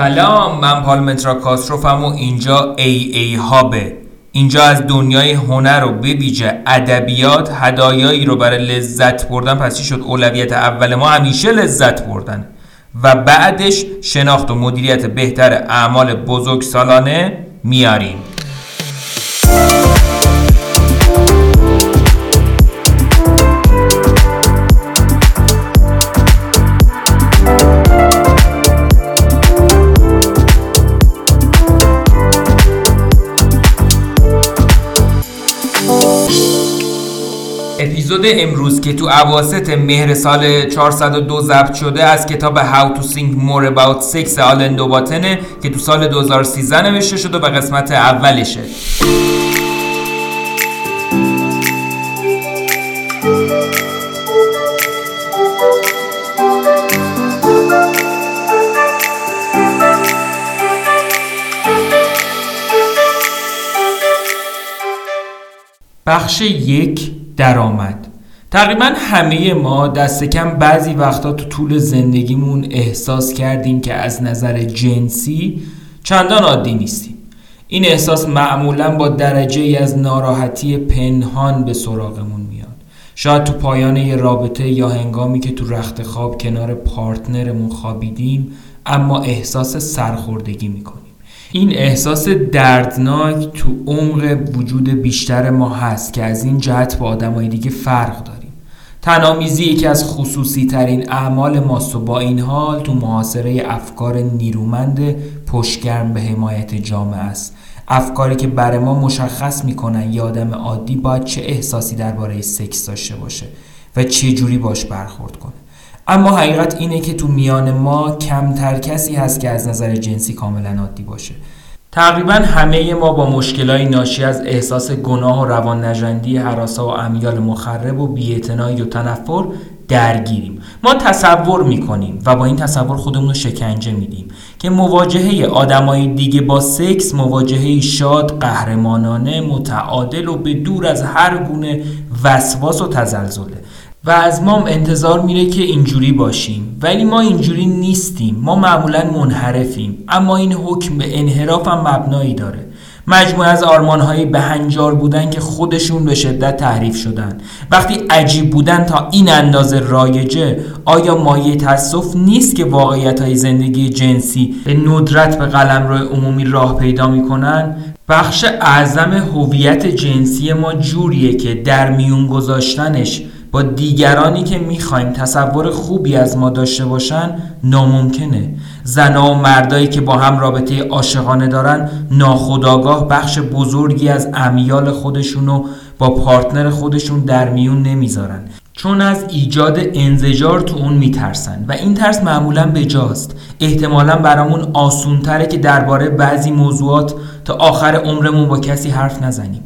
سلام من پالمترا کاستروفم و اینجا ای ای هابه. اینجا از دنیای هنر و به ویژه ادبیات هدایایی رو برای لذت بردن. پس چی شد؟ اولویت اول ما همیشه لذت بردن. و بعدش شناخت و مدیریت بهتر اعمال بزرگ سالانه میاریم. اپیزود امروز که تو عواست مهر سال 402 ضبط شده از کتاب How to Think More About Sex آلن دوباتنه که تو سال 2013 نوشته شده و قسمت اولشه. بخش یک درآمد. تقریبا همه ما دست کم بعضی وقتا تو طول زندگیمون احساس کردیم که از نظر جنسی چندان عادی نیستیم. این احساس معمولا با درجه ای از ناراحتی پنهان به سراغمون میاد. شاید تو پایان یه رابطه یا هنگامی که تو رخت خواب کنار پارتنرمون خوابیدیم اما احساس سرخوردگی می‌کنیم. این احساس دردناک تو عمق وجود بیشتر ما هست که از این جهت با آدمای دیگه فرق داریم تنامیزی یکی از خصوصی ترین اعمال ماست و با این حال تو محاصره افکار نیرومند پشگرم به حمایت جامعه است. افکاری که برای ما مشخص می‌کنن یه آدم عادی باید چه احساسی درباره سکس داشته باشه و چه جوری باش برخورد کنه. اما حقیقت اینه که تو میان ما کمتر کسی هست که از نظر جنسی کاملا عادی باشه. تقریبا همه ما با مشکلای ناشی از احساس گناه و روان نجندی حراسا و امیال مخرب و بیاعتنایی و تنفر درگیریم. ما تصور می‌کنیم و با این تصور خودمون رو شکنجه میدیم که مواجهه آدمای دیگه با سکس مواجهه شاد قهرمانانه متعادل و به دور از هر گونه وسواس و تزلزله. و از ما انتظار میره که اینجوری باشیم. ولی ما اینجوری نیستیم. ما معمولا منحرفیم. اما این حکم به انحراف هم مبنایی داره. مجموعه از آرمانهایی به هنجار بودن که خودشون به شدت تحریف شدن. وقتی عجیب بودن تا این اندازه رایجه آیا مایه تصف نیست که واقعیت های زندگی جنسی به ندرت به قلم روی عمومی راه پیدا می‌کنن؟ بخش اعظم هویت جنسی ما جوریه که در میون گذاشتنش با دیگرانی که می‌خوایم تصور خوبی از ما داشته باشن ناممکنه. زنها و مردایی که با هم رابطه عاشقانه دارن ناخداگاه بخش بزرگی از امیال خودشونو با پارتنر خودشون در میون نمی‌ذارن. چون از ایجاد انزجار تو اون میترسن. و این ترس معمولا بجاست احتمالا برامون آسونتره که درباره بعضی موضوعات تا آخر عمرمون با کسی حرف نزنیم.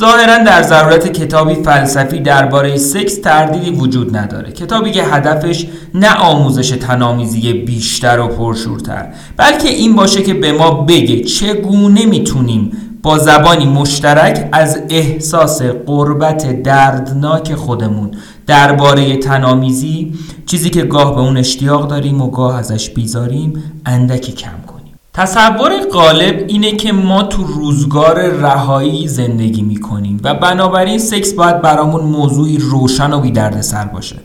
ظاهرا در ضرورت کتابی فلسفی درباره سکس تردیدی وجود نداره. کتابی که هدفش نه آموزش تنامیزی بیشتر و پرشورتر بلکه این باشه که به ما بگه چگونه می‌تونیم با زبانی مشترک از احساس قربت دردناک خودمون درباره تنامیزی چیزی که گاه به اون اشتیاق داریم و گاه ازش بیزاریم اندکی کم کنیم. تصور غالب اینه که ما تو روزگار رهایی زندگی می‌کنیم و بنابراین سکس باید برامون موضوعی روشن و بی سر باشه.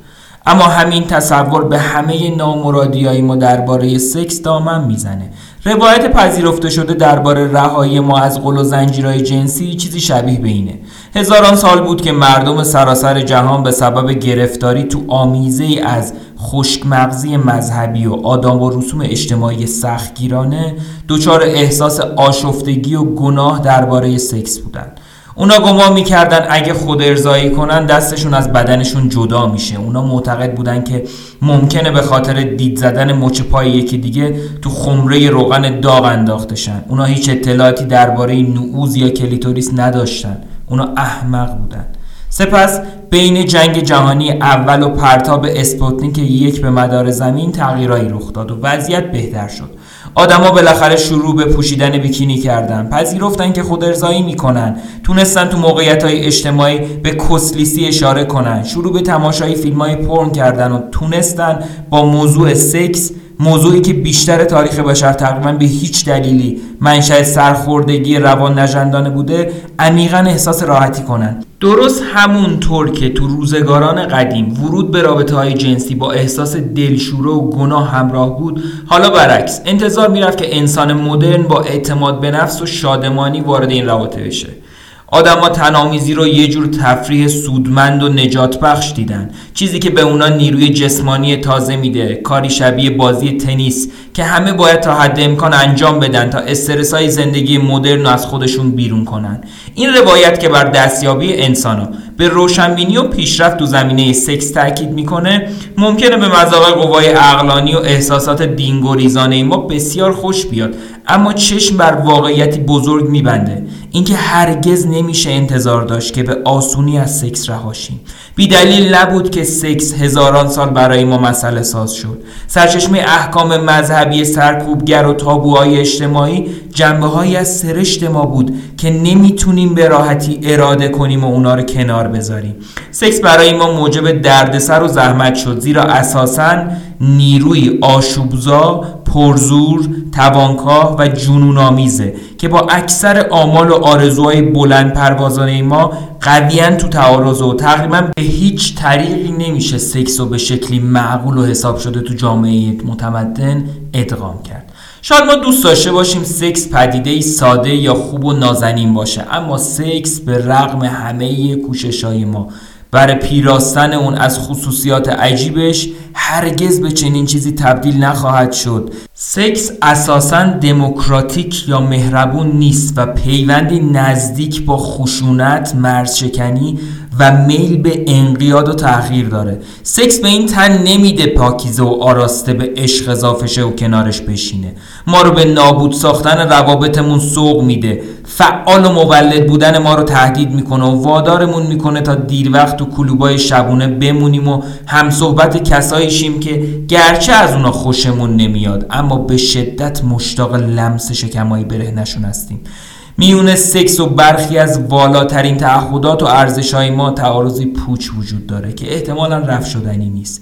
اما همین تصور به همه نامرادی ما درباره سکس دامن می‌زنه. روایت پذیرفته شده درباره رهایی ما از قل و زنجیرهای جنسی چیزی شبیه به اینه. هزاران سال بود که مردم سراسر جهان به سبب گرفتاری تو آمیزه از خشک مغزی مذهبی و آداب و رسوم اجتماعی سختگیرانه دچار احساس آشفتگی و گناه درباره سکس بودن. اونا گمان می‌کردن اگه خودارضایی کنن دستشون از بدنشون جدا میشه. اونا معتقد بودن که ممکنه به خاطر دید زدن مچ پای یکی دیگه تو خمره روغن داغ انداختشن. اونا هیچ اطلاعاتی درباره نعوظ یا کلیتوریس نداشتن. اونا احمق بودن. سپس بین جنگ جهانی اول و پرتاب اسپوتنیک یک به مدار زمین تغییرایی رخ داد و وضعیت بهتر شد. آدما بالاخره شروع به پوشیدن بیکینی کردن پذیرفتن که خودارضایی می‌کنن تونستن تو موقعیت های اجتماعی به کسلیسی اشاره کنن شروع به تماشای فیلم های پرن کردن و تونستن با موضوع سکس موضوعی که بیشتر تاریخ بشر تقریبا به هیچ دلیلی منشأ سرخوردگی روان نژندانه بوده عمیقا احساس راحتی کنند درست همونطور که تو روزگاران قدیم ورود به رابطه های جنسی با احساس دلشوره و گناه همراه بود حالا برعکس انتظار می‌رفت که انسان مدرن با اعتماد به نفس و شادمانی وارد این رابطه بشه. آدما تنامیزی رو یه جور تفریح سودمند و نجات بخش دیدن. چیزی که به اونا نیروی جسمانی تازه میده کاری شبیه بازی تنیس که همه باید تا حد امکان انجام بدن تا استرس های زندگی مدرن از خودشون بیرون کنن. این روایت که بر دستیابی انسان به روشنبینی و پیشرفت تو زمینه سکس تاکید می‌کنه ممکنه به مذاق قوای عقلانی و احساسات دینگوریزانه ما بسیار خوش بیاد اما چشم بر واقعیتی بزرگ میبنده. اینکه هرگز نمیشه انتظار داشت که به آسونی از سکس رهاشیم بی دلیل نبود که سکس هزاران سال برای ما مسئله ساز شد. سرچشمه احکام مذهبی سرکوبگر و تابوهای اجتماعی جنبه های از سرشت ما بود که نمی‌تونیم به راحتی اراده کنیم و اونا رو کنار بذاریم. سکس برای ما موجب دردسر و زحمت شد زیرا اساساً نیروی آشوبزا پرزور توانکاه و جنونآمیزه که با اکثر آمال و آرزوهای بلند پروازانه ما قویا تو تعارض و تقریبا به هیچ طریقی نمیشه سکس و به شکلی معقول و حساب شده تو جامعه متمدن ادغام کرد. شاید ما دوست داشته باشیم سکس پدیده ای ساده یا خوب و نازنین باشه اما سکس به رغم همه کوشش ما برای پیراستن اون از خصوصیات عجیبش هرگز به چنین چیزی تبدیل نخواهد شد. سکس اساسا دموکراتیک یا مهربون نیست و پیوندی نزدیک با خشونت مرزشکنی و میل به انقیاد و تغییر داره. سکس به این تن نمیده پاکیزه و آراسته به عشق اضافه و کنارش بشینه. ما رو به نابود ساختن روابطمون سوق میده. فعال و مولد بودن ما رو تهدید می‌کنه و وادارمون می‌کنه تا دیر وقت تو کلوبای شبونه بمونیم و هم صحبت کسایی شیم که گرچه از اونا خوشمون نمیاد اما به شدت مشتاق لمس شکمایی برهنشون هستیم. میون سکس و برخی از والاترین تعهدات و ارزشهای ما تعارضی پوچ وجود داره که احتمالا رفت شدنی نیست.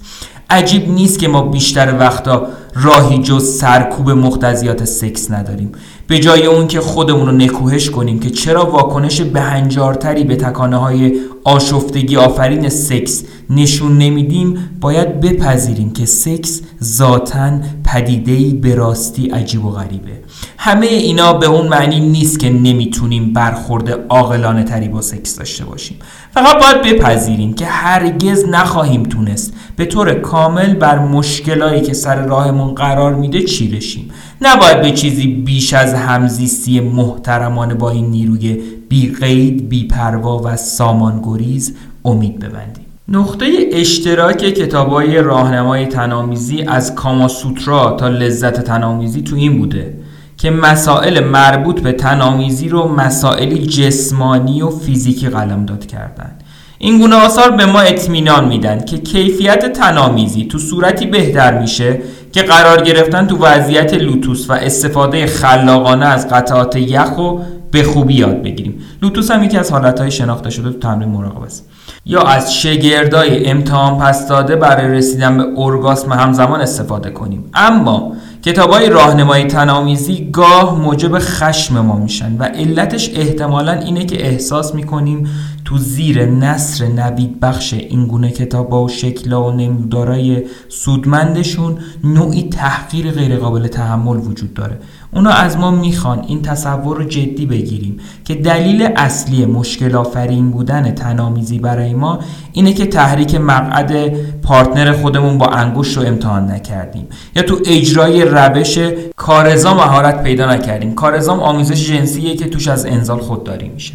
عجیب نیست که ما بیشتر وقتا راهی جز سرکوب مختزیات سکس نداریم. به جای اون که خودمون رو نکوهش کنیم که چرا واکنش بهنجارتری به تکانه های آشفتگی آفرین سکس نشون نمیدیم باید بپذیریم که سکس ذاتا پدیدهی به راستی عجیب و غریبه. همه اینا به اون معنی نیست که نمی‌تونیم برخورد عاقلانه تری با سکس داشته باشیم. فقط باید بپذیریم که هرگز نخواهیم تونست به طور کامل بر مشکلایی که سر راهمون قرار میده چیرشیم نباید به چیزی بیش از همزیستی محترمانه با این نیروی بی قید بی پروا و سامانگریز امید ببندیم. نقطه اشتراک کتابای راهنمای تنامیزی از کاماسوترا تا لذت تنامیزی تو این بوده که مسائل مربوط به تنامیزی رو مسائلی جسمانی و فیزیکی قلمداد کردن. این گونه آثار به ما اطمینان میدن که کیفیت تنامیزی تو صورتی بهتر میشه که قرار گرفتن تو وضعیت لوتوس و استفاده خلاقانه از قطعات یخ و به خوبی یاد بگیریم. لوتوس هم یکی از حالتهای شناخته شده تو تمرین مراقبه است. یا از شگردای امتحان پس داده برای رسیدن به ارگاسم همزمان استفاده کنیم. اما کتاب های راهنمایی تنامیزی گاه موجب خشم ما میشن و علتش احتمالا اینه که احساس می‌کنیم تو زیر نصر نوید بخش این گونه کتاب و شکلا و نمودارای سودمندشون نوعی تحقیر غیرقابل تحمل وجود داره. اونا از ما می‌خوان این تصور رو جدی بگیریم که دلیل اصلی مشکل آفرین بودن تنامیزی برای ما اینه که تحریک مقعد پارتنر خودمون با انگشت رو امتحان نکردیم. یا تو اجرای روش کارزا مهارت پیدا نکردیم. کارزام آموزش جنسیه که توش از انزال خودداری میشه.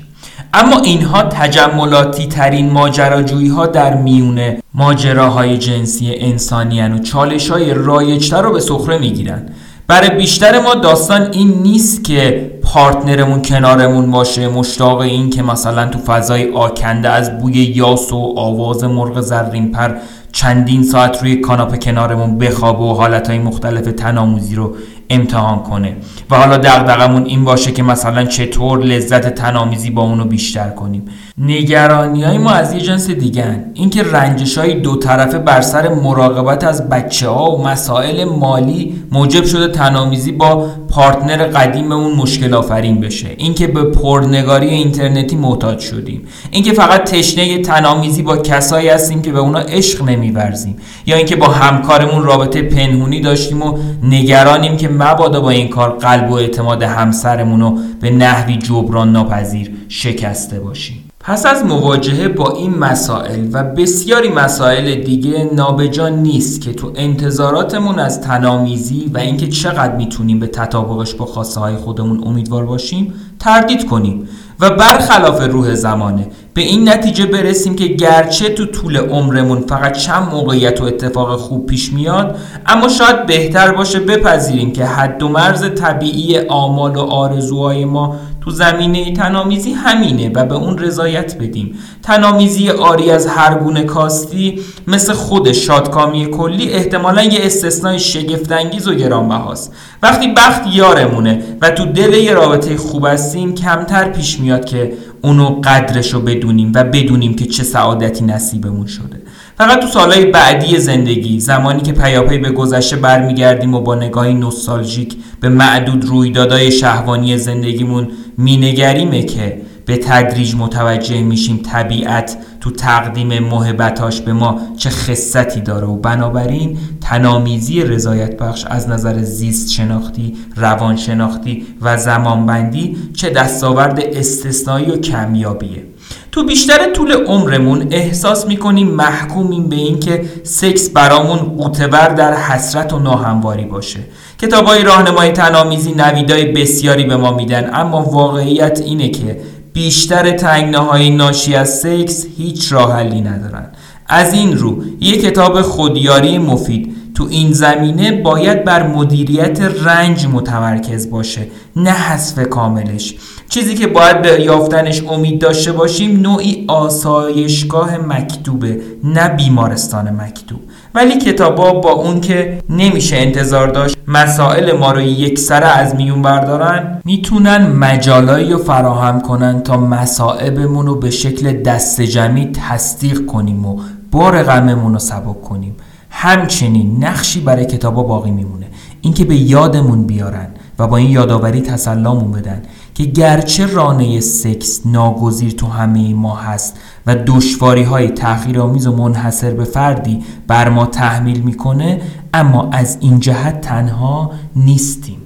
اما اینها تجملاتی ترین ماجراجویی ها در میون ماجراهای جنسی انسانی و چالش های رایجتر رو به سخره می‌گیرن. برای بیشتر ما داستان این نیست که پارتنرمون کنارمون باشه مشتاق این که مثلا تو فضای آکنده از بوی یاس و آواز مرغ زرین پر چندین ساعت روی کاناپه کنارمون بخوابه و حالتهای مختلف تناموزی رو امتحان کنه. و حالا دغدغمون این باشه که مثلا چطور لذت تنامیزی با اونو بیشتر کنیم. نگرانی های ما از یه جنس دیگن اینکه رنجش های دو طرفه بر سر مراقبت از بچه ها و مسائل مالی موجب شده تنامیزی با پارتنر قدیممون مشکل آفرین بشه. اینکه به پرنگاری اینترنتی محتاج شدیم. اینکه فقط تشنه تنامیزی با کسایی هستیم که به اونا عشق نمیورزیم. یا اینکه با همکارمون رابطه پنهونی داشتیم و نگرانیم که مبادا با این کار قلب و اعتماد همسرمون رو به نحوی جبران ناپذیر شکسته باشیم. پس از مواجهه با این مسائل و بسیاری مسائل دیگه نابجا نیست که تو انتظاراتمون از تنامیزی و اینکه چقدر می‌تونیم به تطابقش با خواسته های خودمون امیدوار باشیم تردید کنیم و برخلاف روح زمانه به این نتیجه برسیم که گرچه تو طول عمرمون فقط چند موقعیت و اتفاق خوب پیش میاد اما شاید بهتر باشه بپذیریم که حد و مرز طبیعی آمال و آرزوهای ما تو زمینه تنامیزی همینه و به اون رضایت بدیم. تنامیزی آری از هر گونه کاستی مثل خود شادکامی کلی احتمالا یه استثنای شگفتانگیز و گرانبهاست. وقتی بخت یارمونه و تو دل یه رابطه خوب هستیم کمتر پیش میاد که اونو قدرش رو بدونیم و بدونیم که چه سعادتی نصیبمون شده. فقط تو سالهای بعدی زندگی زمانی که پیاپی به گذشته برمیگردیم و با نگاهی نوستالژیک به معدود رویدادهای شهوانی زندگیمون مینگریمه که به تدریج متوجه میشیم طبیعت تو تقدیم محبتاش به ما چه خصتی داره. و بنابراین تنامیزی رضایت بخش از نظر زیست شناختی، روان شناختی و زمانبندی چه دستاورد استثنایی و کمیابیه. تو بیشتر طول عمرمون احساس می‌کنیم محکومیم به اینکه سکس برامون قوتور در حسرت و ناهمواری باشه. کتابای راهنمای تنامیزی نویدای بسیاری به ما میدن اما واقعیت اینه که بیشتر تنگناهای ناشی از سکس هیچ راه حلی ندارن. از این رو یک کتاب خودیاری مفید تو این زمینه باید بر مدیریت رنج متمرکز باشه نه حذف کاملش. چیزی که باید به یافتنش امید داشته باشیم نوعی آسایشگاه مکتوبه نه بیمارستان مکتوب. ولی کتابا با اون که نمیشه انتظار داشت مسائل ما رو یک سره از میون بردارن می‌تونن مجالایی رو فراهم کنن تا مسائبمون رو به شکل دست جمعی تصدیق کنیم و بار غممون رو سبک کنیم. همچنین نقشی برای کتابا باقی میمونه. اینکه به یادمون بیارن و با این یادآوری تسلامون بدن. که گرچه رانه سکس ناگزیر تو همه ما هست و دشواری های تحقیرآمیز و منحصر به فردی بر ما تحمیل می‌کنه اما از این جهت تنها نیستیم.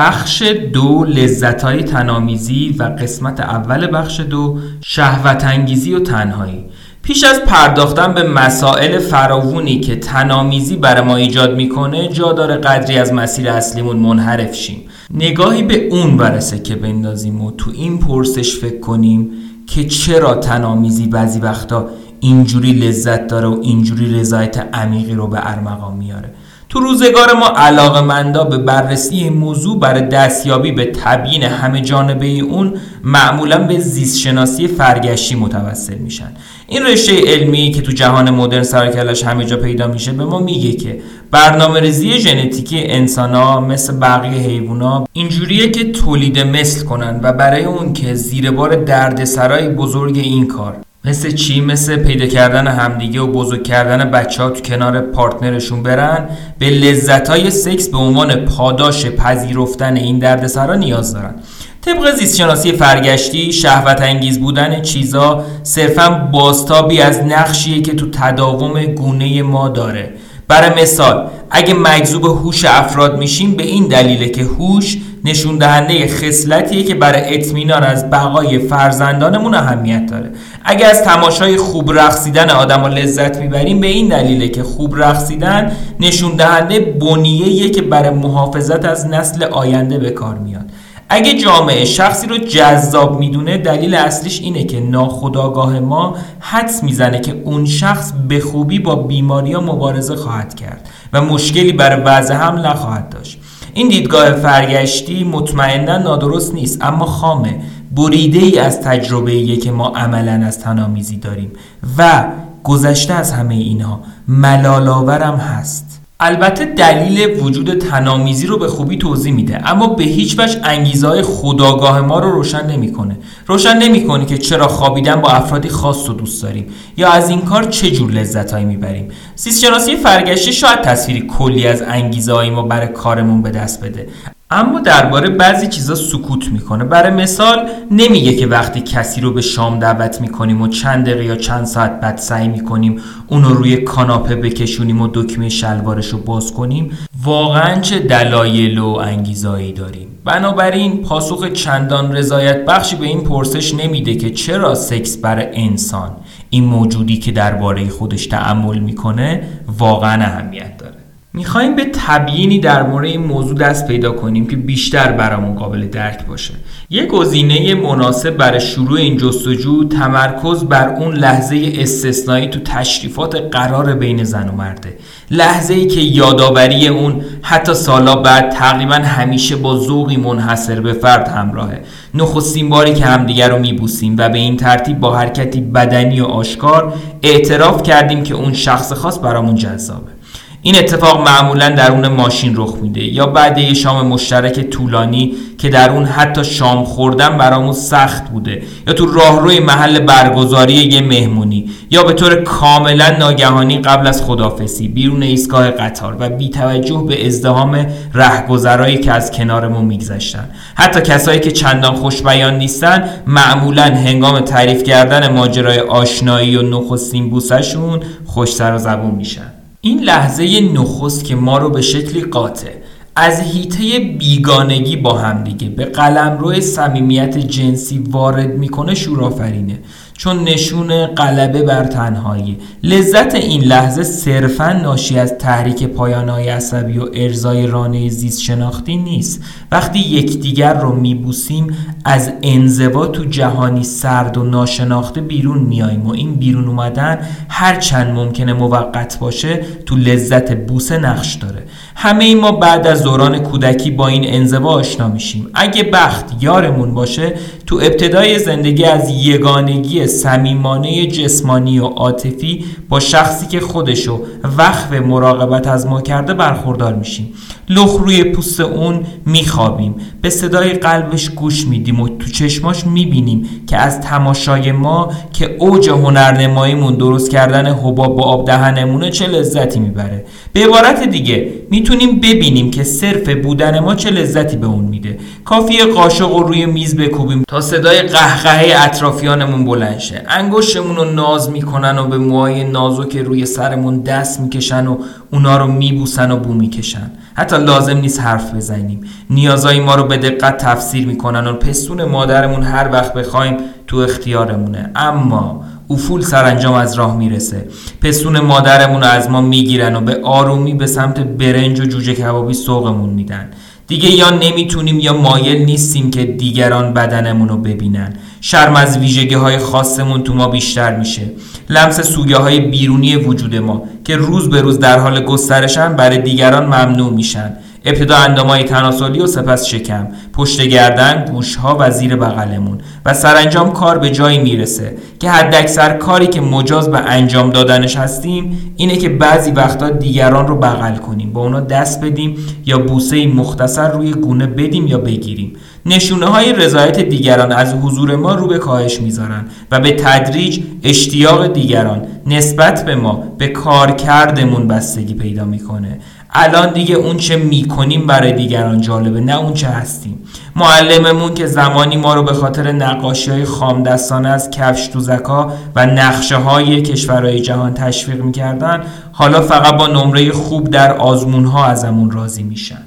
بخش دو لذتهای تنامیزی و قسمت اول بخش دو شهوت انگیزی و تنهایی. پیش از پرداختن به مسائل فراوونی که تنامیزی برای ما ایجاد می‌کنه جا داره قدری از مسیر اصلیمون منحرف شیم. نگاهی به اون برسه که بندازیم و تو این پرسش فکر کنیم که چرا تنامیزی بعضی وقتا اینجوری لذت داره و اینجوری رضایت عمیقی رو به ارمغان میاره. تو روزگار ما علاقه مندا به بررسی این موضوع برای دستیابی به تبیین همه جانبه اون معمولا به زیستشناسی فرگشتی متوسل میشن. این رشته علمی که تو جهان مدرن سرکلش همه جا پیدا میشه به ما میگه که برنامه ریزی ژنتیکی انسان ها مثل بقیه حیوونا اینجوریه که تولید مثل کنن و برای اون که زیر بار دردسرای بزرگ این کار مثل چی؟ مثل پیدا کردن همدیگه و بزرگ کردن بچه ها تو کنار پارتنرشون برن به لذت های سکس به عنوان پاداش پذیرفتن این دردسرا نیاز دارن. طبق زیستشناسی فرگشتی شهوت انگیز بودن چیزا صرفا باستابی از نقشیه که تو تداوم گونه ما داره. برای مثال اگه مجذوب هوش افراد میشیم به این دلیله که هوش نشون دهنده خصلتیه که برای اطمینان از بقای فرزندانمون اهمیت داره. اگه از تماشای خوب رقصیدن آدم لذت می‌بریم به این دلیله که خوب رقصیدن نشون دهنده بنیه که برای محافظت از نسل آینده به کار میاد. اگه جامعه شخصی رو جذاب می‌دونه دلیل اصلیش اینه که ناخداگاه ما حدس می‌زنه که اون شخص به خوبی با بیماری مبارزه خواهد کرد و مشکلی برای وضع هم نخواهد داشت. این دیدگاه فرگشتی مطمئنا نادرست نیست اما خامه. بریده ای از تجربه که ما عملا از تنامیزی داریم و گذشته از همه اینها. ملالاورم هست. البته دلیل وجود تنامیزی رو به خوبی توضیح میده اما به هیچ وجه انگیزه های خداگاه ما رو روشن نمی‌کنه. روشن نمی‌کنه که چرا خوابیدن با افرادی خاص رو دوست داریم یا از این کار چه جور لذتهایی می‌بریم. سیستشناسی فرگشتی شاید تصویری کلی از انگیزه ما برای کارمون به دست بده. اما درباره بعضی چیزا سکوت می‌کنه. برای مثال نمیگه که وقتی کسی رو به شام دعوت می‌کنیم و چند دقیقه یا چند ساعت بعد سعی می‌کنیم اون رو روی کاناپه بکشونیم و دکمه شلوارش رو باز کنیم واقعا چه دلایل و انگیزایی داریم. بنابراین پاسخ چندان رضایت بخشی به این پرسش نمیده که چرا سکس برای انسان. این موجودی که درباره خودش تعمل می‌کنه واقعا اهمیت داره. می‌خوایم به تبیینی در مورد این موضوع دست پیدا کنیم که بیشتر برامون قابل درک باشه. یک گزینه مناسب برای شروع این جستجو تمرکز بر اون لحظه استثنایی تو تشریفات قرار بین زن و مرده. لحظه ای که یادآوری اون حتی سالا بعد تقریبا همیشه با ذوقی منحصر به فرد همراهه. نخستین باری که همدیگر رو میبوسیم و به این ترتیب با حرکتی بدنی و آشکار اعتراف کردیم که اون شخص خاص برامون جذابه. این اتفاق معمولا درون ماشین رخ میده یا بعد یه شام مشترک طولانی که در اون حتی شام خوردن برامون سخت بوده یا تو راهروی محل برگزاری یه مهمونی یا به طور کاملا ناگهانی قبل از خدافسی بیرون ایستگاه قطار و بی توجه به ازدهام رهگذرایی که از کنارمون میگذشتن. حتی کسایی که چندان خوشبیان نیستن معمولا هنگام تعریف کردن ماجرای آشنایی و نخستین بوسشون خوش سر و زبون میشن. این لحظه نخست که ما رو به شکلی قاطع. از هیته بیگانگی با همدیگه به قلمرو صمیمیت جنسی وارد می‌کنه شورآفرینه. چون نشون غلبه بر تنهایی. لذت این لحظه صرفا ناشی از تحریک پایانهای عصبی و ارزای رانه زیست شناختی نیست. وقتی یکدیگر رو میبوسیم از انزوا تو جهانی سرد و ناشناخته بیرون میاییم و این بیرون اومدن هر چند ممکنه موقت باشه تو لذت بوسه نقش داره. همه ای ما بعد از دوران کودکی با این انزوا آشنا میشیم. اگه بخت یارمون باشه تو ابتدای زندگی از یگانگی صمیمانه جسمانی و عاطفی با شخصی که خودشو وقف مراقبت از ما کرده برخوردار میشیم. لخ روی پوست اون میخوابیم. به صدای قلبش گوش میدیم و تو چشماش می‌بینیم که از تماشای ما که اوج هنرنماییمون درست کردن حباب با آب دهنمونه چه لذتی می‌بره. به عبارت دیگه می‌تونیم ببینیم که صرف بودن ما چه لذتی به اون میده. کافی قاشق رو روی میز بکوبیم تا صدای قهقهه اطرافیانمون بلند شه. انگشتمون رو ناز می‌کنن و به موهای نازک روی سرمون دست می‌کشن و اونا رو میبوسن و بو می‌کشن. حتی لازم نیست حرف بزنیم. نیازای ما رو به دقت تفسیر می‌کنن و پستون مادرمون هر وقت بخوایم تو اختیارمونه. اما افول سرانجام از راه می‌رسه. پستون مادرمون رو از ما می‌گیرن و به آرومی به سمت برنج و جوجه کبابی سوقمون میدن. دیگه یا نمی‌تونیم یا مایل نیستیم که دیگران بدنمون رو ببینن. شرم از ویژگی های خاصمون تو ما بیشتر میشه. لمس سویه های بیرونی وجود ما که روز به روز در حال گسترشن برای دیگران ممنوع میشن. ابتدا اندامای تناسلی و سپس شکم. پشت گردن گوشها و زیر بغلمون. و سرانجام کار به جایی می‌رسه که حداکثر کاری که مجاز به انجام دادنش هستیم اینه که بعضی وقتا دیگران رو بغل کنیم با اونا دست بدیم یا بوسه مختصر روی گونه بدیم یا بگیریم. نشونه های رضایت دیگران از حضور ما رو به کاهش می‌ذارن و به تدریج اشتیاق دیگران نسبت به ما به کار کردمون بستگی پیدا می‌کنه. الان دیگه اون چه می‌کنیم برای دیگران جالبه نه اون چه هستیم. معلممون که زمانی ما رو به خاطر نقاشی های خام دستانه از کفش دوزکا و نقشه های کشورهای جهان تشویق می‌کردن حالا فقط با نمره خوب در آزمون ها ازمون راضی میشن.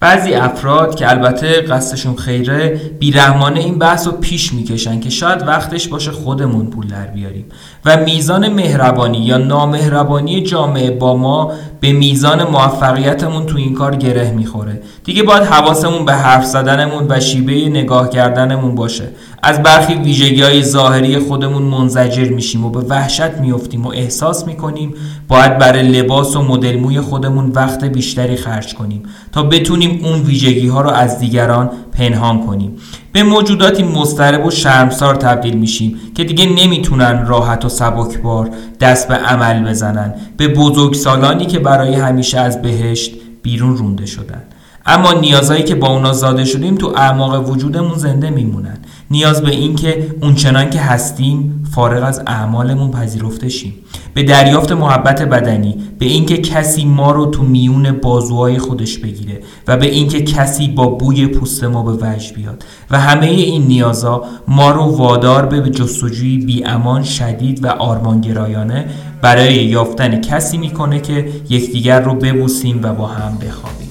بعضی افراد که البته قصدشون خیره بیرحمانه این بحث رو پیش می‌کشن که شاید وقتش باشه خودمون پول در بیاریم. و میزان مهربانی یا نامهربانی جامعه با ما به میزان موفقیتمون تو این کار گره می‌خوره. دیگه باید حواسمون به حرف زدنمون و شیبه نگاه کردنمون باشه. از برخی ویژگی های ظاهری خودمون منزجر میشیم و به وحشت میفتیم و احساس می‌کنیم باید برای لباس و مدل موی خودمون وقت بیشتری خرج کنیم تا بتونیم اون ویژگی ها رو از دیگران پنهان کنیم. به موجوداتی مضطرب و شرمسار تبدیل میشیم که دیگه نمی‌تونن راحت و سبکبار دست به عمل بزنن. به بزرگسالانی که برای همیشه از بهشت بیرون رونده شدن. اما نیازهایی که با اونا زاده شدیم تو اعماق وجودمون زنده میمونن. نیاز به این که اونچنان که هستیم فارغ از اعمالمون پذیرفته شیم. به دریافت محبت بدنی به اینکه کسی ما رو تو میون بازوهای خودش بگیره و به اینکه کسی با بوی پوست ما به وجه بیاد. و همه این نیازها ما رو وادار به جستجوی بی امان شدید و آرمانگرایانه برای یافتن کسی می‌کنه که یکدیگر رو ببوسیم و با هم بخوابیم.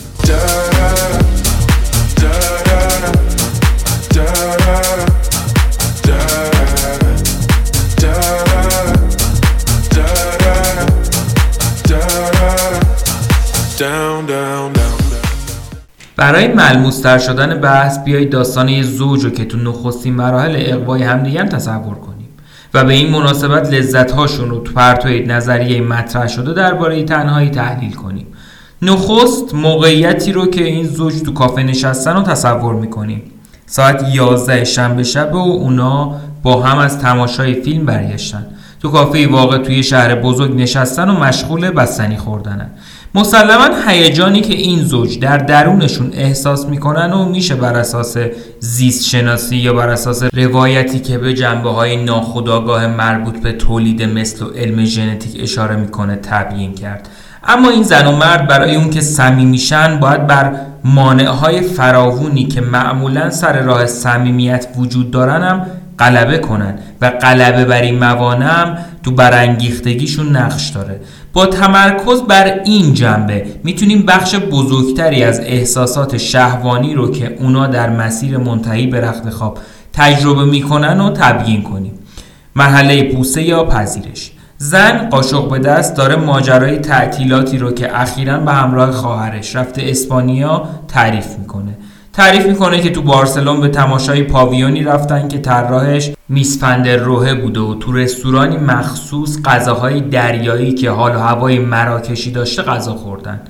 برای ملموستر شدن بحث بیایید داستان یه زوج رو که تو نخستین مراحل اقوای همدیگر تصور کنیم. و به این مناسبت لذت هاشون رو تو پرتوی نظریه مطرح شده درباره تنهایی تحلیل کنیم. نخست موقعیتی رو که این زوج تو کافه نشستن رو تصور می‌کنیم. ساعت 11 شنبه شب و اونا با هم از تماشای فیلم برگشتن. تو کافه واقع توی شهر بزرگ نشستن و مشغول بستنی خوردنن. مسلما هیجانی که این زوج در درونشون احساس می‌کنن و میشه بر اساس زیست شناسی یا بر اساس روایتی که به جنبه های ناخودآگاه مربوط به تولید مثل و علم ژنتیک اشاره می‌کنه تبیین کرد. اما این زن و مرد برای اون که صمیمیشن باید بر مانعهای فراوونی که معمولا سر راه صمیمیت وجود دارن هم غلبه کنن و غلبه بر این موانع تو برانگیختگیشون نقش داره. با تمرکز بر این جنبه می‌تونیم بخش بزرگتری از احساسات شهوانی رو که اونا در مسیر منتهی به رخت خواب تجربه می‌کنن و تبیین کنیم. مرحله پوسه یا پذیرش. زن قاشق به دست داره ماجرای تعطیلاتی رو که اخیرا به همراه خواهرش رفته اسپانیا تعریف می‌کنه. تعریف می‌کنه که تو بارسلون به تماشای پاویونی رفتن که طراحش میسفندر روحه بوده و تو رستورانی مخصوص غذاهای دریایی که حال و هوای مراکشی داشته غذا خوردن.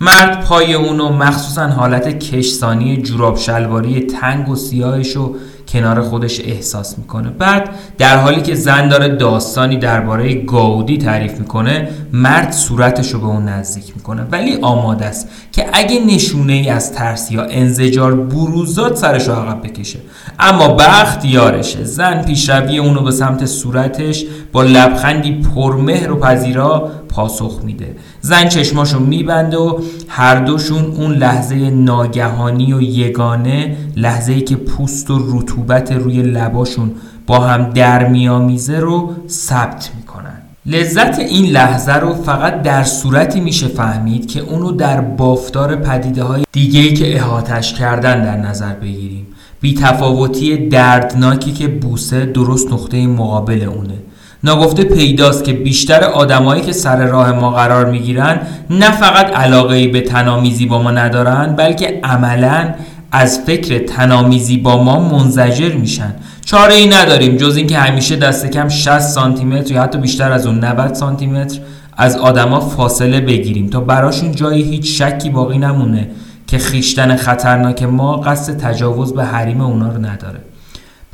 مرد پای اونو مخصوصا حالت کشسانی جوراب شلواری تنگ و سیاهش و کنار خودش احساس می‌کنه. بعد در حالی که زن داره داستانی درباره گاودی تعریف می‌کنه مرد صورتش رو به اون نزدیک می‌کنه. ولی آماده است که اگه نشونه ای از ترس یا انزجار بروزات سرش رو عقب بکشه. اما بخت یارشه. زن پیشروی اونو به سمت صورتش با لبخندی پرمهر و پذیرا پاسخ میده. زن چشماشو میبنده و هر دوشون اون لحظه ناگهانی و یگانه لحظه ای که پوست و رطوبت روی لباشون با هم در میامیزه رو ثبت می‌کنن. لذت این لحظه رو فقط در صورتی میشه فهمید که اونو در بافتار پدیده های دیگه که احاتش کردن در نظر بگیریم. بی تفاوتی دردناکی که بوسه درست نقطه مقابل اونه. ناگفته پیداست که بیشتر آدمایی که سر راه ما قرار می‌گیرن نه فقط علاقه به تنامیزی با ما ندارن بلکه عملا از فکر تنامیزی با ما منزجر میشن. چاره ای نداریم جز اینکه همیشه دست کم 60 سانتی متر یا حتی بیشتر از اون 90 سانتی متر از آدما فاصله بگیریم تا براشون جایی هیچ شکی باقی نمونه که خیشتن خطرناک ما قصد تجاوز به حریم اونا رو نداره.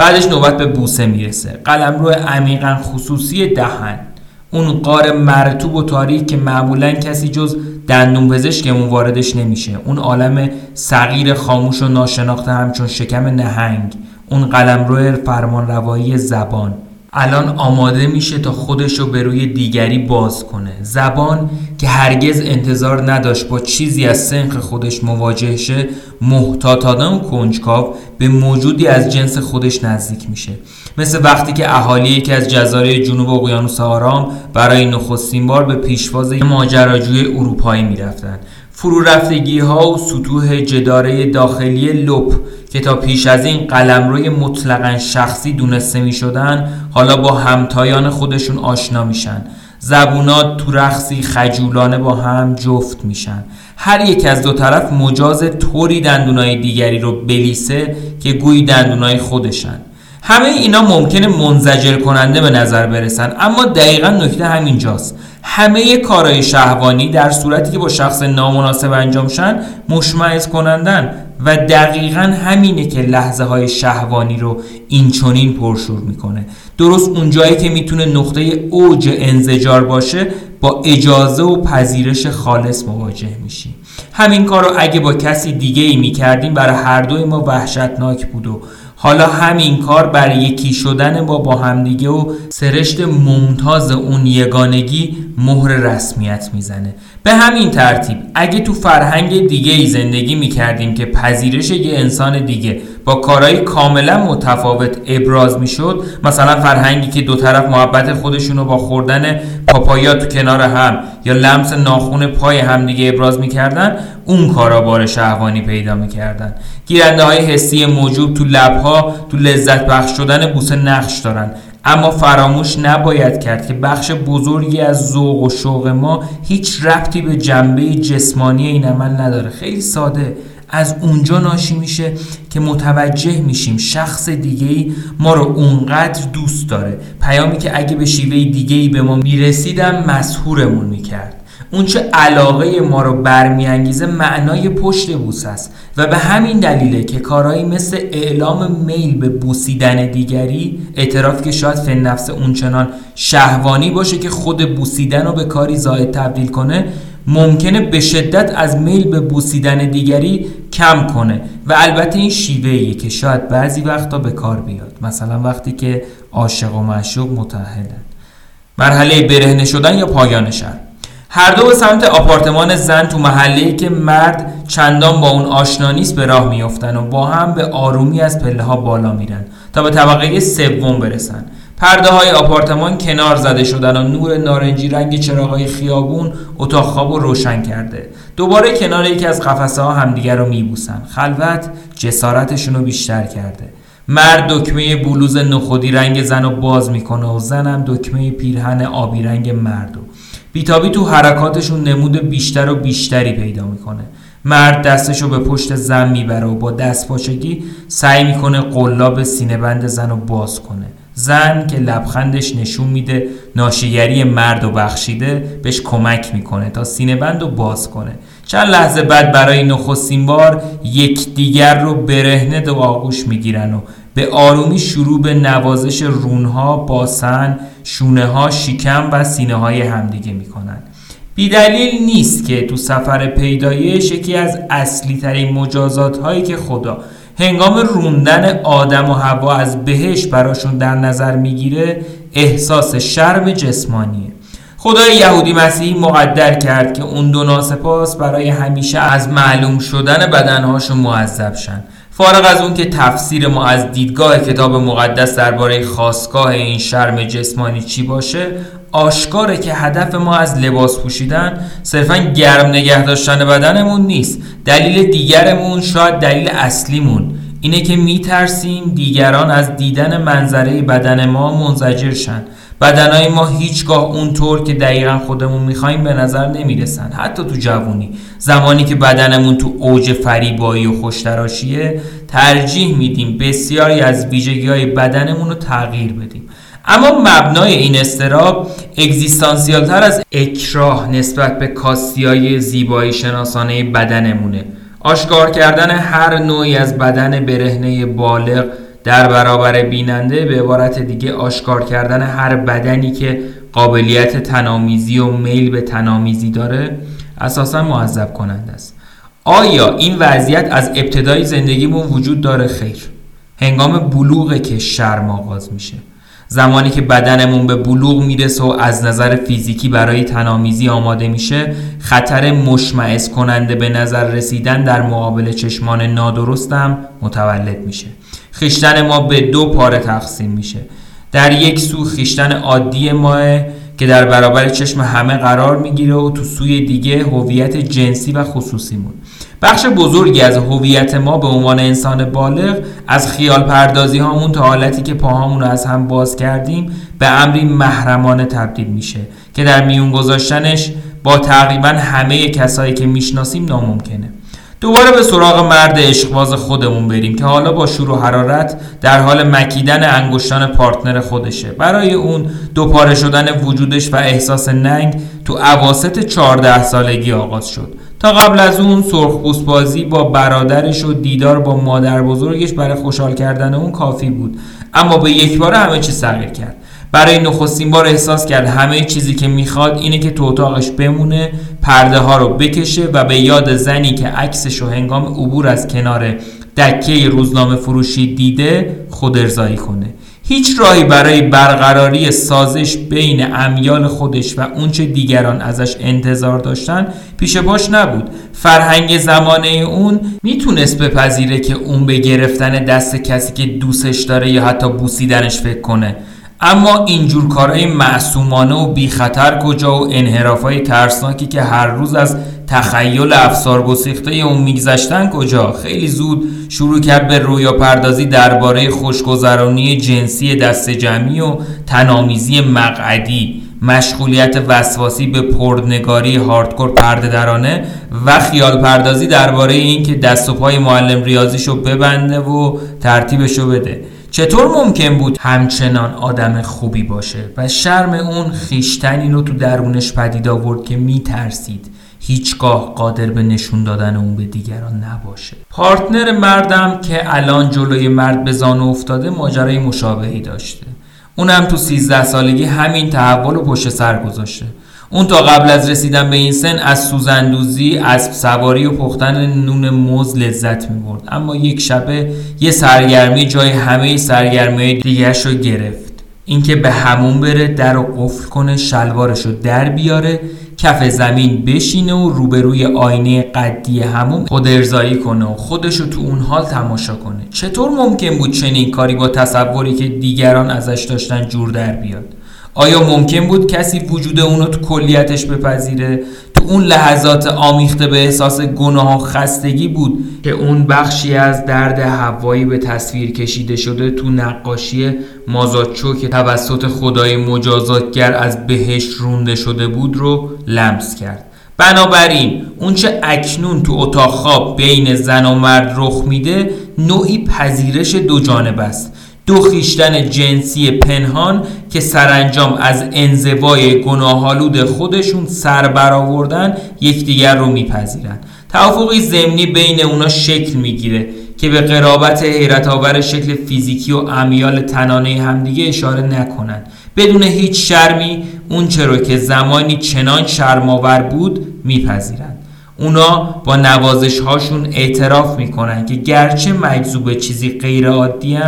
بعدش نوبت به بوسه می‌رسه. قلم روی عمیقا خصوصی دهن. اون قار مرتوب و تاریک که معمولا کسی جز دندون پزشکمون واردش نمیشه. اون عالم صغیر خاموش و ناشناخته همچون شکم نهنگ. اون قلم روی فرمان روایی زبان. الان آماده میشه تا خودش رو به روی دیگری باز کنه. زبان که هرگز انتظار نداشت با چیزی از سنخ خودش مواجه شه محتاطانه و کنجکاو به موجودی از جنس خودش نزدیک میشه. مثل وقتی که اهالی یکی از جزایر جنوب اقیانوس آرام برای نخستین بار به پیشواز ماجراجوی اروپایی می‌رفتن فرو رفتگی ها و سطوح جداره داخلی لپ که تا پیش از این قلمروی مطلقا شخصی دونسته می شدن حالا با همتایان خودشون آشنا میشن. زبونات تو رخصی خجولانه با هم جفت میشن. هر یک از دو طرف مجاز طوری دندونای دیگری رو بلیسه که گویی دندونای خودشن. همه اینا ممکنه منزجر کننده به نظر برسن اما دقیقا نکته همینجاست. همه کارهای شهوانی در صورتی که با شخص نامناسب انجام شن مشمعز کنندن. و دقیقا همینه که لحظه های شهوانی رو اینچنین پرشور می‌کنه. درست اونجایی که می‌تونه نقطه اوج انزجار باشه با اجازه و پذیرش خالص مواجه میشیم همین کار رو اگه با کسی دیگه ای می‌کردیم برای هر دوی ما وحشتناک بود و حالا همین کار بر یکی شدن با با همدیگه و سرشت ممتاز اون یگانگی مهر رسمیت می‌زنه. به همین ترتیب اگه تو فرهنگ دیگه ای زندگی می‌کردیم که پذیرش یه انسان دیگه با کارهای کاملا متفاوت ابراز می‌شد مثلا فرهنگی که دو طرف محبت خودشونو با خوردن پاپایا تو کنار هم یا لمس ناخون پای همدیگه ابراز می‌کردن اون کارا بار شهوانی پیدا می‌کردن. گیرنده های حسی موجود تو لبها تو لذت بخش شدن بوسه نقش دارن. اما فراموش نباید کرد که بخش بزرگی از ذوق و شوق ما هیچ ربطی به جنبه جسمانی این عمل نداره. خیلی ساده. از اونجا ناشی میشه که متوجه میشیم شخص دیگه ای ما رو اونقدر دوست داره. پیامی که اگه به شیوه دیگه ای به ما می‌رسیدم مسهورمون می‌کرد. اون چه علاقه ما رو برمیانگیزه معنای پشت بوس است. و به همین دلیله که کارهایی مثل اعلام میل به بوسیدن دیگری اعتراف که شاید فن نفس اونچنان شهوانی باشه که خود بوسیدن رو به کاری زاید تبدیل کنه ممکنه به شدت از میل به بوسیدن دیگری کم کنه. و البته این شیوهیه که شاید بعضی وقتا به کار بیاد. مثلا وقتی که عاشق و معشوق متحدن. مرحله برهنه شدن یا پایان شهر؟ هر دو به سمت آپارتمان زن تو محله که مرد چندان با اون آشنا نیست به راه میافتن و با هم به آرومی از پله ها بالا میرن تا به طبقه سوم برسن. پرده های آپارتمان کنار زده شدن و نور نارنجی رنگ چراغای خیابون اتاق خواب رو روشن کرده. دوباره کنار یکی از قفسه ها همدیگر رو میبوسن. خلوت جسارتشون رو بیشتر کرده. مرد دکمه بلوز نخودی رنگ زن رو باز می‌کنه و زنم دکمه پیرهن آبی رنگ مرد بیتابی تو حرکاتشون نمود بیشتر و بیشتری پیدا می‌کنه. مرد دستشو به پشت زن می‌بره و با دست پاچگی سعی می‌کنه قلاب سینه بند زن رو باز کنه. زن که لبخندش نشون میده ناشیگری مرد و بخشیده بهش کمک می‌کنه تا سینه بند رو باز کنه. چند لحظه بعد برای نخستین بار یکدیگر رو برهنه دو آغوش می‌گیرن و به آرومی شروع به نوازش رونها، باسن، شونه ها، شکم و سینه های همدیگه می‌کنن. بیدلیل نیست که تو سفر پیدایش یکی از اصلی ترین مجازات هایی که خدا هنگام روندن آدم و هوا از بهش براشون در نظر می‌گیره احساس شرم جسمانیه. خدای یهودی مسیحی مقدر کرد که اون دو ناسپاس برای همیشه از معلوم شدن بدنهاشون معذب شن. فارغ از اون که تفسیر ما از دیدگاه کتاب مقدس درباره خواستگاه این شرم جسمانی چی باشه آشکاره که هدف ما از لباس پوشیدن صرفا گرم نگه داشتن بدنمون نیست. دلیل دیگرمون شاید دلیل اصلیمون. اینه که میترسیم دیگران از دیدن منظره بدن ما منزجر شن. بدنهای ما هیچگاه اونطور که دقیقا خودمون می‌خوایم به نظر نمی‌رسن. حتی تو جوونی زمانی که بدنمون تو اوج فریبایی و خوشتراشیه ترجیح میدیم بسیاری از ویژگی های بدنمون رو تغییر بدیم. اما مبنای این استراب اگزیستانسیال تر از اکراه نسبت به های زیبایی شناسانه بدنمونه. آشکار کردن هر نوعی از بدن برهنه بالغ در برابر بیننده به عبارت دیگه آشکار کردن هر بدنی که قابلیت تنامیزی و میل به تنامیزی داره اساسا معذب کننده است. آیا این وضعیت از ابتدای زندگیمون وجود داره؟ خیر. هنگام بلوغه که شرم آغاز میشه. زمانی که بدنمون به بلوغ می‌رسه و از نظر فیزیکی برای تنامیزی آماده میشه خطر مشمعز کننده به نظر رسیدن در مقابل چشمان نادرستم متولد میشه. خیشتن ما به دو پاره تقسیم میشه. در یک سو خیشتن عادی ماه که در برابر چشم همه قرار می‌گیره و تو سوی دیگه هویت جنسی و خصوصیمون. بخش بزرگی از هویت ما به عنوان انسان بالغ از خیال پردازی هامون تا حالتی که پاهامون رو از هم باز کردیم به امری محرمانه تبدیل میشه که در میون گذاشتنش با تقریبا همه کسایی که می‌شناسیم ناممکنه. دوباره به سراغ مرد عشقباز خودمون بریم که حالا با شور و حرارت در حال مکیدن انگشتان پارتنر خودشه. برای اون دوپاره شدن وجودش و احساس ننگ تو عواست 14 سالگی آغاز شد. تا قبل از اون سرخ بازی با برادرش و دیدار با مادر بزرگش برای خوشحال کردن اون کافی بود. اما به یک بار همه چی تغییر کرد. برای نخستین بار احساس کرد همه چیزی که می‌خواد اینه که تو اتاقش بمونه پرده ها رو بکشه و به یاد زنی که عکسش رو هنگام عبور از کنار دکه روزنامه فروشی دیده خود ارزایی کنه. هیچ راهی برای برقراری سازش بین امیال خودش و اونچه دیگران ازش انتظار داشتن پیش پاش نبود. فرهنگ زمانه اون می‌تونست بپذیره که اون به گرفتن دست کسی که دوستش داره یا حتی بوسیدنش فکر کنه. اما اینجور کارهای معصومانه و بی خطر کجا و انحرافهای ترسناکی که هر روز از تخیل افسار گسیخته اون میگذشتن کجا؟ خیلی زود شروع کرد به رویا پردازی درباره خوشگذرانی جنسی دست جمعی و تنامیزی مقعدی. مشغولیت وسواسی به پردنگاری هاردکور پرده درانه و خیال پردازی درباره اینکه دست و پای معلم ریاضیشو ببنده و ترتیبشو بده. چطور ممکن بود همچنان آدم خوبی باشه و شرم اون خیشتنی رو تو درونش پدید آورد که میترسید هیچگاه قادر به نشون دادن اون به دیگران نباشه؟ پارتنر مردم که الان جلوی مرد به زانو افتاده ماجرای مشابهی داشته. اونم تو 13 سالگی همین تحول و پشت سر گذاشته. اون تا قبل از رسیدن به این سن از سوزندوزی از سواری و پختن نون موز لذت می برد اما یک شبه یه سرگرمی جای همه سرگرمی دیگرش رو گرفت. اینکه به همون بره در رو قفل کنه شلوارش رو در بیاره کف زمین بشینه و روبروی آینه قدی همون خود ارزایی کنه و خودش رو تو اون حال تماشا کنه. چطور ممکن بود چنین کاری با تصوری که دیگران ازش داشتن جور در بیاد؟ آیا ممکن بود کسی وجود اونو تو کلیتش بپذیره؟ تو اون لحظات آمیخته به احساس گناه و خستگی بود که اون بخشی از درد هوایی به تصویر کشیده شده تو نقاشی مازاچو که توسط خدای مجازاتگر از بهش رونده شده بود رو لمس کرد. بنابراین اونچه اکنون تو اتاق خواب بین زن و مرد رخ میده نوعی پذیرش دو جانب است. دو خیشتن جنسی پنهان که سرانجام از انزوای گناهالود خودشون سر برآوردن یکدیگر رو میپذیرن. توافقی ضمنی بین اونا شکل می‌گیره که به قرابت حیرت آور شکل فیزیکی و امیال تنانه همدیگه اشاره نکنند بدون هیچ شرمی اون چرا که زمانی چنان شرماور بود میپذیرند اونا با نوازش هاشون اعتراف می‌کنن که گرچه مجذوب چیزی غیر عادی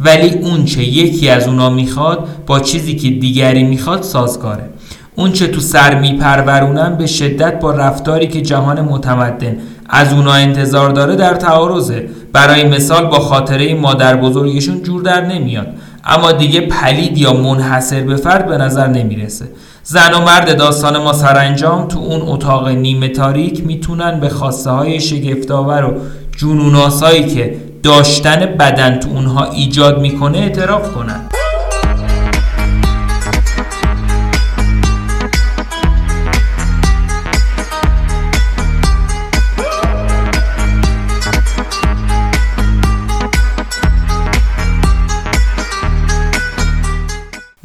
ولی اون چه یکی از اونا می‌خواد با چیزی که دیگری می‌خواد سازگاره. اون چه تو سر میپرورونن به شدت با رفتاری که جهان متمدن از اونا انتظار داره در تعارضه. برای مثال با خاطره مادر بزرگشون جور در نمیاد. اما دیگه پلید یا منحصر به فرد به نظر نمی‌رسه. زن و مرد داستان ما سرانجام تو اون اتاق نیمه تاریک می‌تونن به خواسته های شگفتآور و جنوناسایی که داشتن بدن تو اونها ایجاد می‌کنه اعتراف کنن.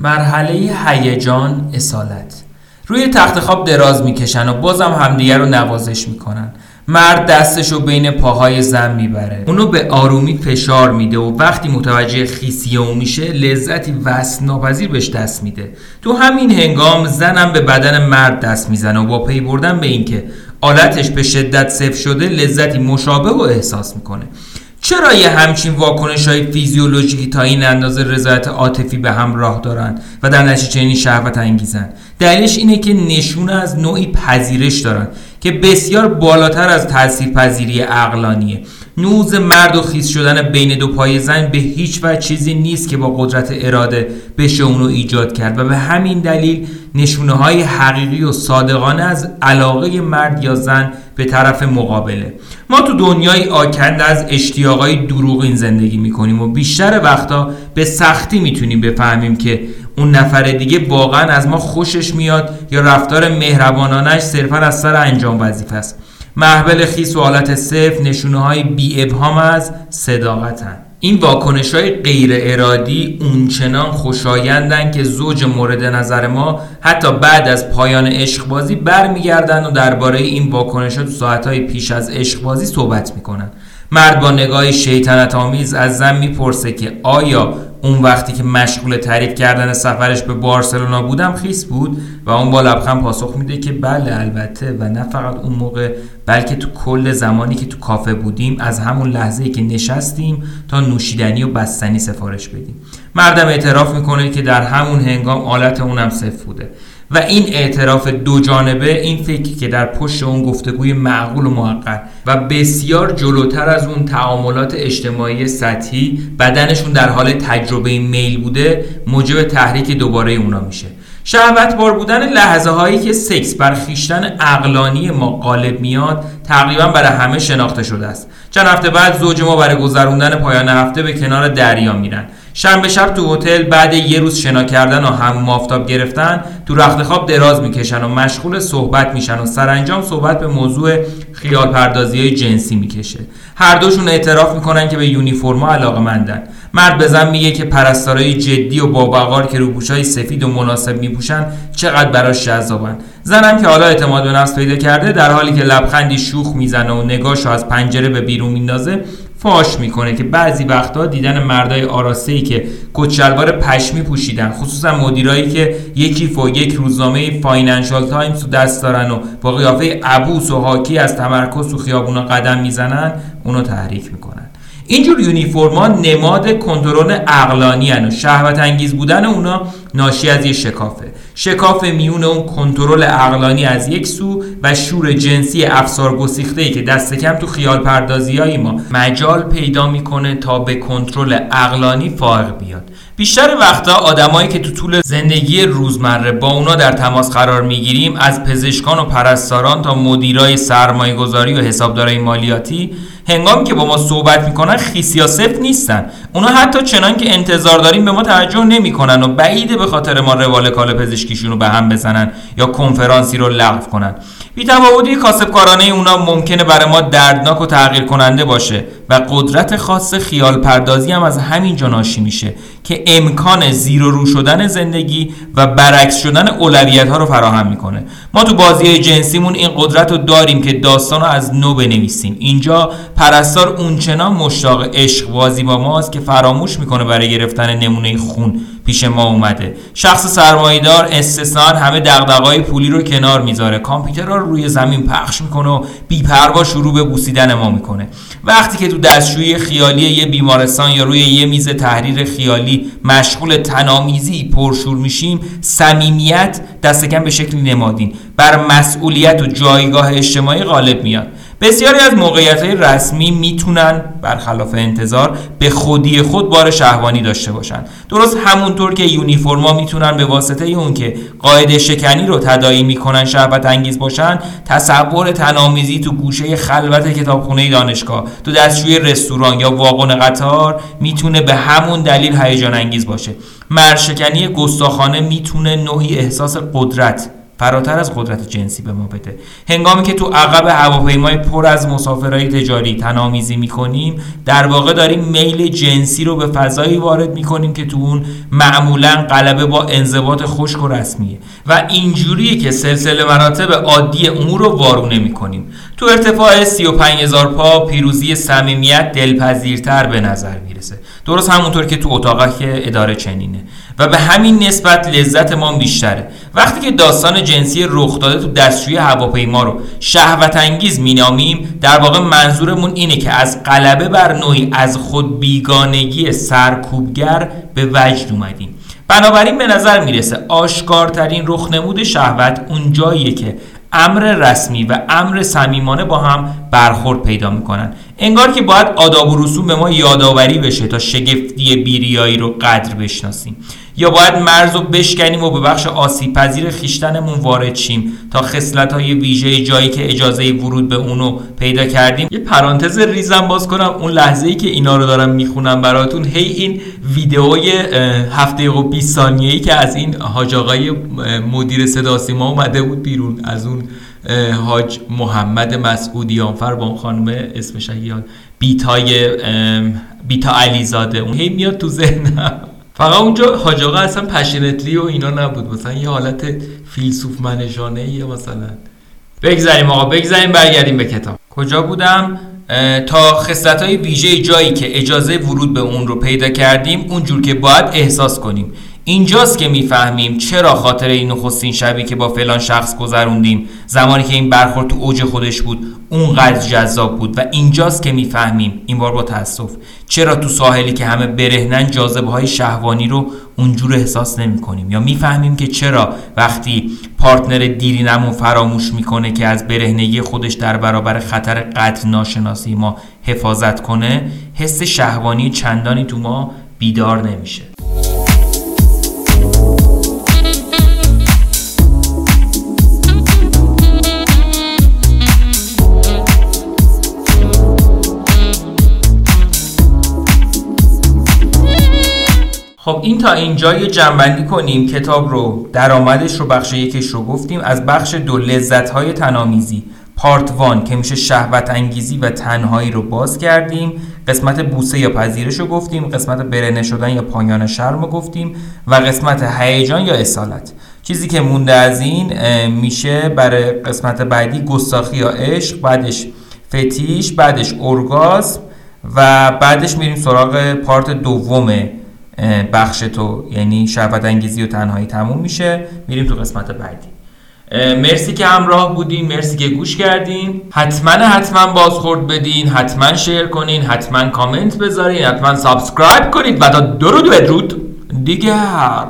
مرحله هیجان اصالت. روی تخت خواب دراز می‌کشن و بازم همدیگر رو نوازش می‌کنن. مرد دستشو بین پاهای زن می‌بره. اونو به آرومی فشار میده و وقتی متوجه خیسی او میشه لذتی وصل ناپذیر بهش دست میده. تو همین هنگام زنم به بدن مرد دست می‌زنه و با پی بردن به اینکه آلتش به شدت صفر شده لذتی مشابه و احساس می‌کنه. چرا یه همچین واکنش های فیزیولوژیکی تا این اندازه رضایت عاطفی به هم راه دارن و در نتیجه چنین شهوت انگیزن دلیلش اینه که نشون از نوعی پذیرش دارن که بسیار بالاتر از تاثیر پذیری عقلانیه. نوز مرد و خیز شدن بین دو پای زن به هیچ وجه چیزی نیست که با قدرت اراده بشه اونو ایجاد کرد و به همین دلیل نشونه های حقیقی و صادقانه از علاقه مرد یا زن به طرف مقابله. ما تو دنیای آکنده از اشتیاقای دروغین زندگی می‌کنیم و بیشتر وقتا به سختی می‌تونیم بفهمیم که اون نفر دیگه واقعا از ما خوشش میاد یا رفتار مهربانانش صرفا از سر انجام وظیفه است. محبل خیس و حالت صفر نشونه های بی ابهام از صداقتن. این واکنش های غیر ارادی اونچنان خوشایندن که زوج مورد نظر ما حتی بعد از پایان عشق بازی برمیگردن و درباره این واکنش ها تو ساعت های پیش از عشق بازی صحبت می‌کنن. مرد با نگاه شیطنت آمیز از زن می‌پرسه که آیا اون وقتی که مشغول تعریف کردن سفرش به بارسلونا بودم خیس بود و اون با لبخند پاسخ میده که بله البته. و نه فقط اون موقع بلکه تو کل زمانی که تو کافه بودیم از همون لحظه که نشستیم تا نوشیدنی و بستنی سفارش بدیم. مردم اعتراف می‌کنه که در همون هنگام آلت اونم صفر بوده. و این اعتراف دو جانبه این فکر که در پشت اون گفتگوی معقول و موقت و بسیار جلوتر از اون تعاملات اجتماعی سطحی بدنشون در حال تجربه میل بوده موجب تحریک دوباره اونا میشه. شهوت بار بودن لحظه هایی که سکس بر خیشتن اقلانی ما غالب میاد تقریبا برای همه شناخته شده است. چند هفته بعد زوج ما برای گذروندن پایان هفته به کنار دریا میرن. شنبه شب تو هتل بعد یه روز شنا کردن و هم مافتاب گرفتن تو رخت خواب دراز می‌کشن و مشغول صحبت میشن و سرانجام صحبت به موضوع خیال پردازی های جنسی می‌کشه. هر دوشون اعتراف می‌کنن که به یونیفرما علاقه مندن مرد به زن میگه که پرستارای جدی و باوقار که روپوشای سفید و مناسب میپوشن چقدر براش جذابن. زنم که حالا اعتماد به نفس پیدا کرده در حالی که لبخندی شوخ می‌زنه و نگاهشو از پنجره به بیرون میندازه فاش می‌کنه که بعضی وقتا دیدن مردای آراسته ای که کت‌شلوار پشمی پوشیدن خصوصا مدیرایی که یه کیف و یه روزنامه فاینانشال تایمز تو دست دارن و با قیافه عبوس و حاکی از تمرکز تو خیابونا قدم می‌زنن اونو تحریک می‌کنن. اینجور یونیفرما نماد کنترل عقلانی و شهوت انگیز بودن اونا ناشی از یه شکافه. شکاف میون اون کنترل عقلانی از یک سو و شور جنسی افسار گسیخته که دست کم تو خیال پردازی های ما مجال پیدا می‌کنه تا به کنترل عقلانی فائق بیاد. بیشتر وقتا آدمایی که تو طول زندگی روزمره با اونا در تماس قرار می‌گیریم از پزشکان و پرستاران تا مدیرای سرمایه گذاری و حسابدارای مالیاتی هنگامی که با ما صحبت می‌کنن خیسیا صفر نیستن. اونا حتی چنان که انتظار داریم به ما توجه نمی‌کنن و بعیده به خاطر ما روال کال پزشکیشون رو به هم بزنن یا کنفرانسی رو لغو کنن. بیتفاوتی کاسبکارانه اونا ممکنه برای ما دردناک و تغییر کننده باشه. و قدرت خاص خیال پردازی هم از همین ناشی میشه که امکان زیر و رو شدن زندگی و برعکس شدن اولویت ها رو فراهم می‌کنه. ما تو بازی جنسیمون این قدرت رو داریم که داستان رو از نو بنویسیم. اینجا پرستار اونچنان مشتاق عشق بازی با ماست که فراموش می‌کنه برای گرفتن نمونه خون. پیش ما اومده. شخص سرمایدار استثنان همه دغدغه‌های پولی رو کنار می‌ذاره. کامپیوتر رو روی زمین پخش می‌کنه و بیپروا شروع به بوسیدن ما می‌کنه. وقتی که تو دستشویی خیالی یه بیمارستان یا روی یه میز تحریر خیالی مشغول تنامیزی پرشور میشیم صمیمیت دست کم به شکلی نمادین. بر مسئولیت و جایگاه اجتماعی غالب میاد. بسیاری از موقعیت های رسمی می‌تونن برخلاف انتظار به خودی خود بار شهوانی داشته باشن. درست همونطور که یونیفرما می‌تونن به واسطه اون که قاعده شکنی رو تدایی می‌کنن شهوت انگیز باشن تصور تنامیزی تو گوشه خلوت کتابخونه دانشگاه تو دستشوی رستوران یا واگن قطار می‌تونه به همون دلیل هیجان انگیز باشه. مرشکنی گستاخانه می‌تونه نوعی احساس قدرت فراتر از قدرت جنسی به ما بده. هنگامی که تو عقب هواپیمای پر از مسافرهای تجاری تنامیزی می‌کنیم در واقع داریم میل جنسی رو به فضایی وارد می‌کنیم که تو اون معمولا غلبه با انضباط خشک و رسمیه. و اینجوریه که سلسله مراتب عادی امور رو وارونه می‌کنیم. تو ارتفاع 35 هزار پا پیروزی صمیمیت دلپذیرتر به نظر می‌رسه. درست همونطور که تو اتاقک اداره چنینه. و به همین نسبت لذت ما بیشتره. وقتی که داستان جنسی رخ داده تو دستشوی هواپیما رو شهوت انگیز مینامیم در واقع منظورمون اینه که از غلبه بر نوعی از خود بیگانگی سرکوبگر به وجد اومدیم. بنابراین به نظر می‌رسه آشکارترین رخنمود شهوت اون جاییه که امر رسمی و امر صمیمانه با هم برخورد پیدا می‌کنن. انگار که باید آداب و رسوم به ما یادآوری بشه تا شگفتی بیریایی رو قدر بشناسیم. یا باید مرز رو بشکنیم و به بخش آسیب پذیر خیشتنمون وارد شیم تا خصلت های ویژه جایی که اجازه ورود به اونو پیدا کردیم. یه پرانتز ریزم باز کنم. اون لحظه ای که اینا رو دارم می‌خونم براتون هی این ویدئوی هفته و 20 ثانیه‌ای که از این حاج آقای مدیر صدا سیما اومده بود بیرون از اون حاج محمد مسعودیانفر با اون خانم اسمش بیتای بیتا علیزاده. اون هی میاد تو ذهنم. فقط اونجا حاج آقا اصلا پشنتلی و اینا نبود. مثلا یه حالت فیلسوف منشانه یا مثلا. بگذاریم آقا بگذاریم برگردیم به کتاب. کجا بودم؟ تا خصلت های ویژه جایی که اجازه ورود به اون رو پیدا کردیم اونجور که باید احساس کنیم. اینجاست که می‌فهمیم چرا خاطر این نخستین شبی که با فلان شخص گذروندیم زمانی که این برخورد تو اوج خودش بود اونقدر جذاب بود. و اینجاست که می‌فهمیم این بار با تاسف چرا تو ساحلی که همه برهنن جاذبه های شهوانی رو اونجور احساس نمی کنیم یا می‌فهمیم که چرا وقتی پارتنر دیرینمون فراموش می‌کنه که از برهنگی خودش در برابر خطر قتل ناشناسی ما حفاظت کنه حس شهوانی چندانی تو ما بیدار نمیشه. خب این تا اینجا یه جنبندی کنیم کتاب رو درآمدش رو بخش یکش رو گفتیم. از بخش دو لذت های تنامیزی. پارت وان که میشه شهوت انگیزی و تنهایی رو باز کردیم. قسمت بوسه یا پذیرش رو گفتیم. قسمت برهنه شدن یا پایان شرم رو گفتیم. و قسمت هیجان یا اصالت. چیزی که مونده از این میشه برای قسمت بعدی گستاخی یا عشق بعدش فتیش بعدش اورگازم و بعدش میریم سراغ پارت دوم بخش تو یعنی شهوت انگیزی و تنهایی تموم میشه. میریم تو قسمت بعدی. مرسی که همراه بودین مرسی که گوش کردین. حتما حتما بازخورد بدین حتما share کنین حتما کامنت بذارین حتما subscribe کنید. و تا درود بدرود. دیگر.